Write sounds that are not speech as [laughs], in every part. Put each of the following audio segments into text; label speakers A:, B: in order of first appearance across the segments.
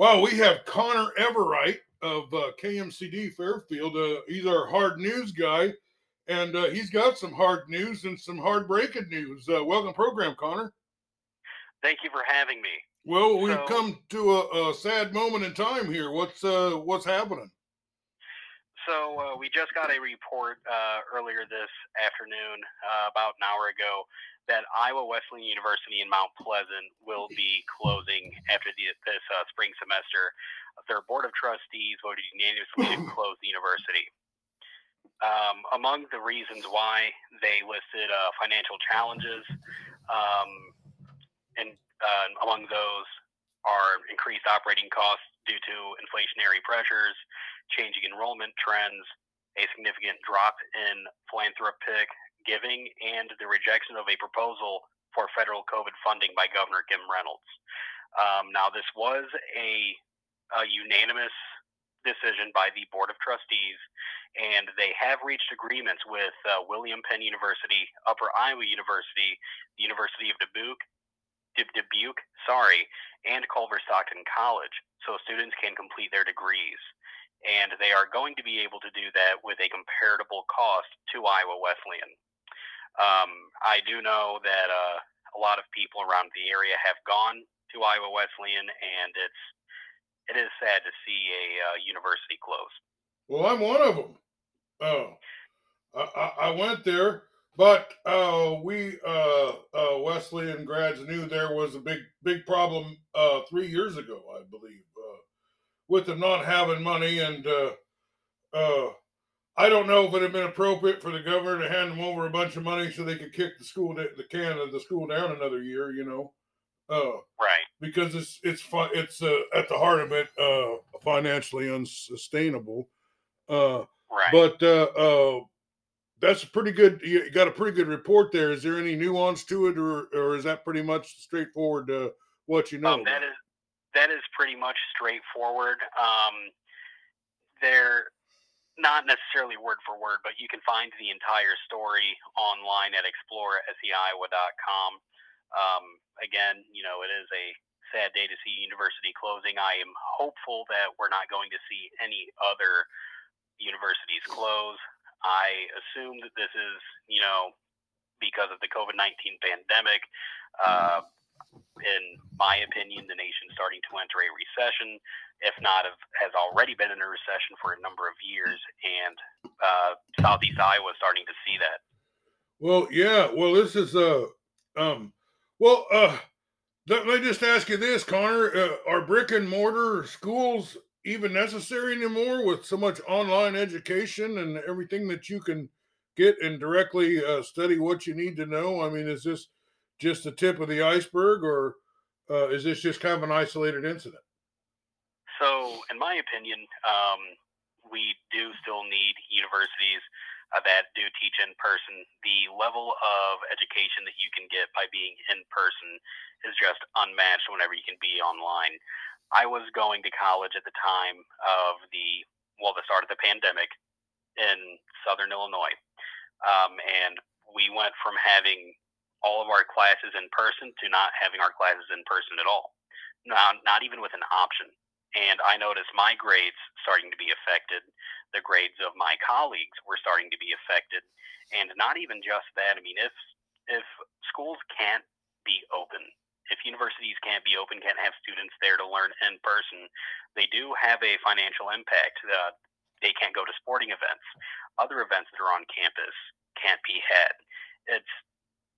A: Well, we have Conner Everright of uh, KMCD Fairfield. Uh, he's our hard news guy, and uh, he's got some hard news and some hard breaking news. Uh, welcome, program, Conner.
B: Thank you for having me.
A: Well, we've
B: So-
A: come to a, a sad moment in time here. What's uh, what's happening?
B: So uh, we just got a report uh, earlier this afternoon, uh, about an hour ago, that Iowa Wesleyan University in Mount Pleasant will be closing after the, this uh, spring semester. Their board of trustees voted unanimously to [laughs] close the university. Um, among the reasons why they listed uh, financial challenges, um, and uh, among those are increased operating costs due to inflationary pressures, changing enrollment trends, a significant drop in philanthropic giving, and the rejection of a proposal for federal COVID funding by Governor Kim Reynolds. Um, now, this was a, a unanimous decision by the Board of Trustees, and they have reached agreements with uh, William Penn University, Upper Iowa University, the University of Dubuque, Dubuque, sorry, and Culver Stockton College, so students can complete their degrees. And they are going to be able to do that with a comparable cost to Iowa Wesleyan. Um, I do know that uh, a lot of people around the area have gone to Iowa Wesleyan, and it's it is sad to see a uh, university close.
A: Well, I'm one of them. Oh, I, I, went there, but uh, we uh, uh, Wesleyan grads knew there was a big big problem uh, three years ago, I believe, with them not having money, and uh, uh, I don't know if it had been appropriate for the governor to hand them over a bunch of money so they could kick the school da- the can of the school down another year, you know. Uh,
B: Right.
A: because it's it's fi- it's uh, at the heart of it uh, financially unsustainable. Uh,
B: Right.
A: but uh, uh, that's a pretty good. You got a pretty good report there. Is there any nuance to it, or or is that pretty much straightforward? Uh, what you know?
B: Um, that is that is pretty much straightforward. Um, they're not necessarily word for word, but you can find the entire story online at exploreseiowa.com. Um, again, you know, it is a sad day to see university closing. I am hopeful that we're not going to see any other universities close. I assume that this is, you know, because of the COVID 19 pandemic. Uh, in my opinion, the nation's starting to enter a recession, if not have, has already been in a recession for a number of years, and uh, Southeast Iowa is starting to see that.
A: Well, yeah. Well, this is uh um well uh let me just ask you this, Conner. Uh, are brick and mortar schools even necessary anymore with so much online education and everything that you can get and directly uh, study what you need to know? I mean, is this just the tip of the iceberg, or uh, is this just kind of an isolated incident?
B: So, in my opinion, um, we do still need universities uh, that do teach in person. The level of education that you can get by being in person is just unmatched whenever you can be online. I was going to college at the time of the well, the start of the pandemic in Southern Illinois, um, and we went from having all of our classes in person to not having our classes in person at all. Now, not even with an option and I noticed my grades starting to be affected. The grades of my colleagues were starting to be affected, and not even just that. I mean, if if schools can't be open, if universities can't be open, can't have students there to learn in person, they do have a financial impact. Uh, they can't go to sporting events, other events that are on campus can't be had. It's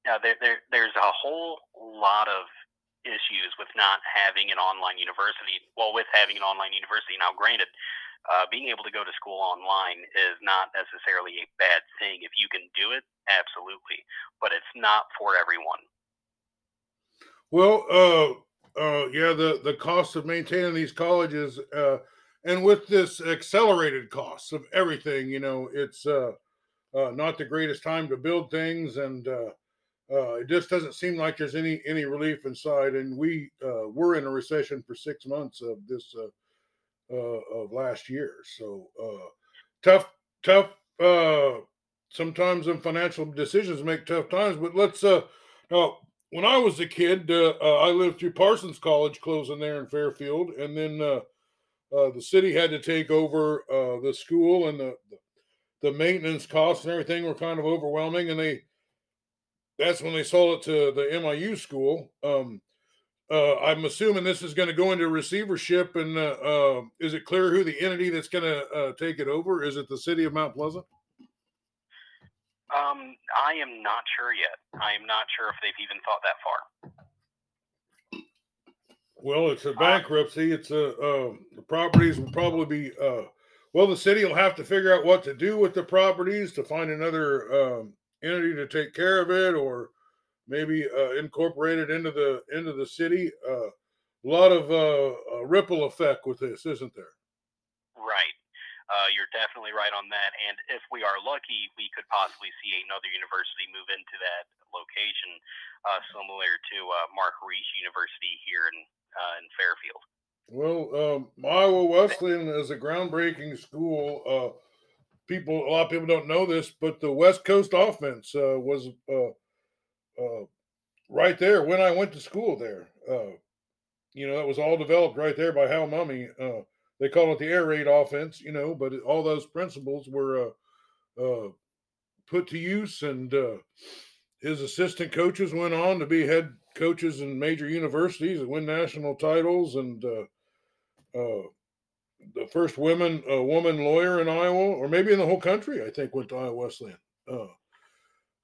B: uh, there, there, there's a whole lot of issues with not having an online university. Well, with having an online university now, granted, uh, being able to go to school online is not necessarily a bad thing. If you can do it, absolutely, but it's not for everyone.
A: Well, uh, uh, yeah, the the cost of maintaining these colleges, uh, and with this accelerated costs of everything, you know, it's uh, uh, not the greatest time to build things, and uh, it just doesn't seem like there's any any relief inside. And we uh, were in a recession for six months of this uh, uh, of last year, so uh, tough, tough. Uh, sometimes in financial decisions make tough times, but let's now when I was a kid, I lived through Parsons College closing there in Fairfield, and then the city had to take over the school, and the the maintenance costs and everything were kind of overwhelming, and they that's when they sold it to the MIU school. Um, uh, I'm assuming this is going to go into receivership, and uh, uh, is it clear who the entity that's going to uh, take it over? Is it the city of Mount Pleasant?
B: Um, I am not sure yet. I am not sure if they've even thought that far.
A: Well, it's a bankruptcy. It's a uh, the properties will probably be. Uh, well, the city will have to figure out what to do with the properties to find another um, entity to take care of it, or maybe uh, incorporate it into the into the city. Uh, a lot of uh, ripple effect with this, isn't there?
B: Right. Uh, you're definitely right on that. And if we are lucky, we could possibly see another university move into that location, uh, similar to uh, Maharishi University here in uh, in Fairfield.
A: Well, um, Iowa Wesleyan is a groundbreaking school. Uh, people, a lot of people don't know this, but the West Coast offense uh, was right there when I went to school there. you know, that was all developed right there by Hal Mumme they call it the air raid offense, you know, but all those principles were uh, uh, put to use, and uh, his assistant coaches went on to be head coaches in major universities and win national titles, and uh, uh, the first women woman lawyer in Iowa, or maybe in the whole country, I think, went to Iowa Wesleyan. Uh,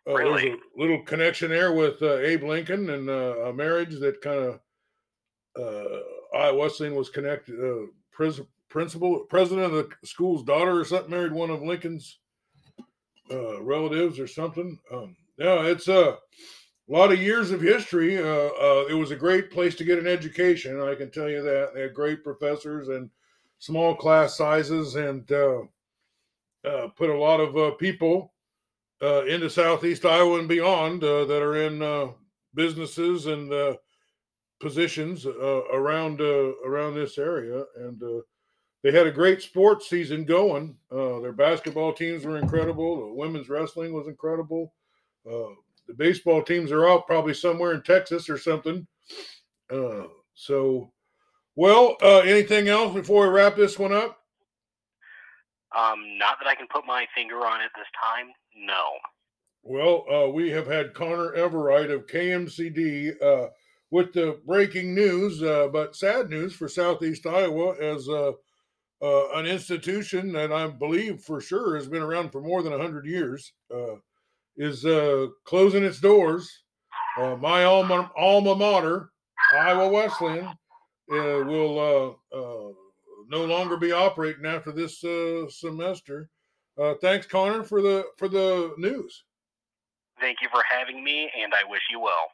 B: really?
A: There's a little connection there with Abe Lincoln and a marriage that kind of uh, Iowa Wesleyan was connected pres- principal, president of the school's daughter or something married one of Lincoln's uh, relatives or something. Um, yeah, it's a lot of years of history. Uh, uh, it was a great place to get an education. I can tell you that they had great professors and small class sizes, and uh, uh, put a lot of uh, people into Southeast Iowa and beyond that are in businesses and positions uh, around uh, around this area, and uh, they had a great sports season going. Uh, their basketball teams were incredible. The women's wrestling was incredible. Uh, the baseball teams are out probably somewhere in Texas or something. Uh, so, well, anything else before we wrap this one up?
B: Um, not that I can put my finger on it this time. No.
A: Well, we have had Conner Everright of KMCD with the breaking news, uh, but sad news for Southeast Iowa as uh, uh, an institution that I believe for sure has been around for more than 100 years uh, is uh, closing its doors. Uh, my alma, alma mater, Iowa Wesleyan, will uh, uh, no longer be operating after this uh, semester. thanks, Conner, for the for the news.
B: Thank you for having me, and I wish you well.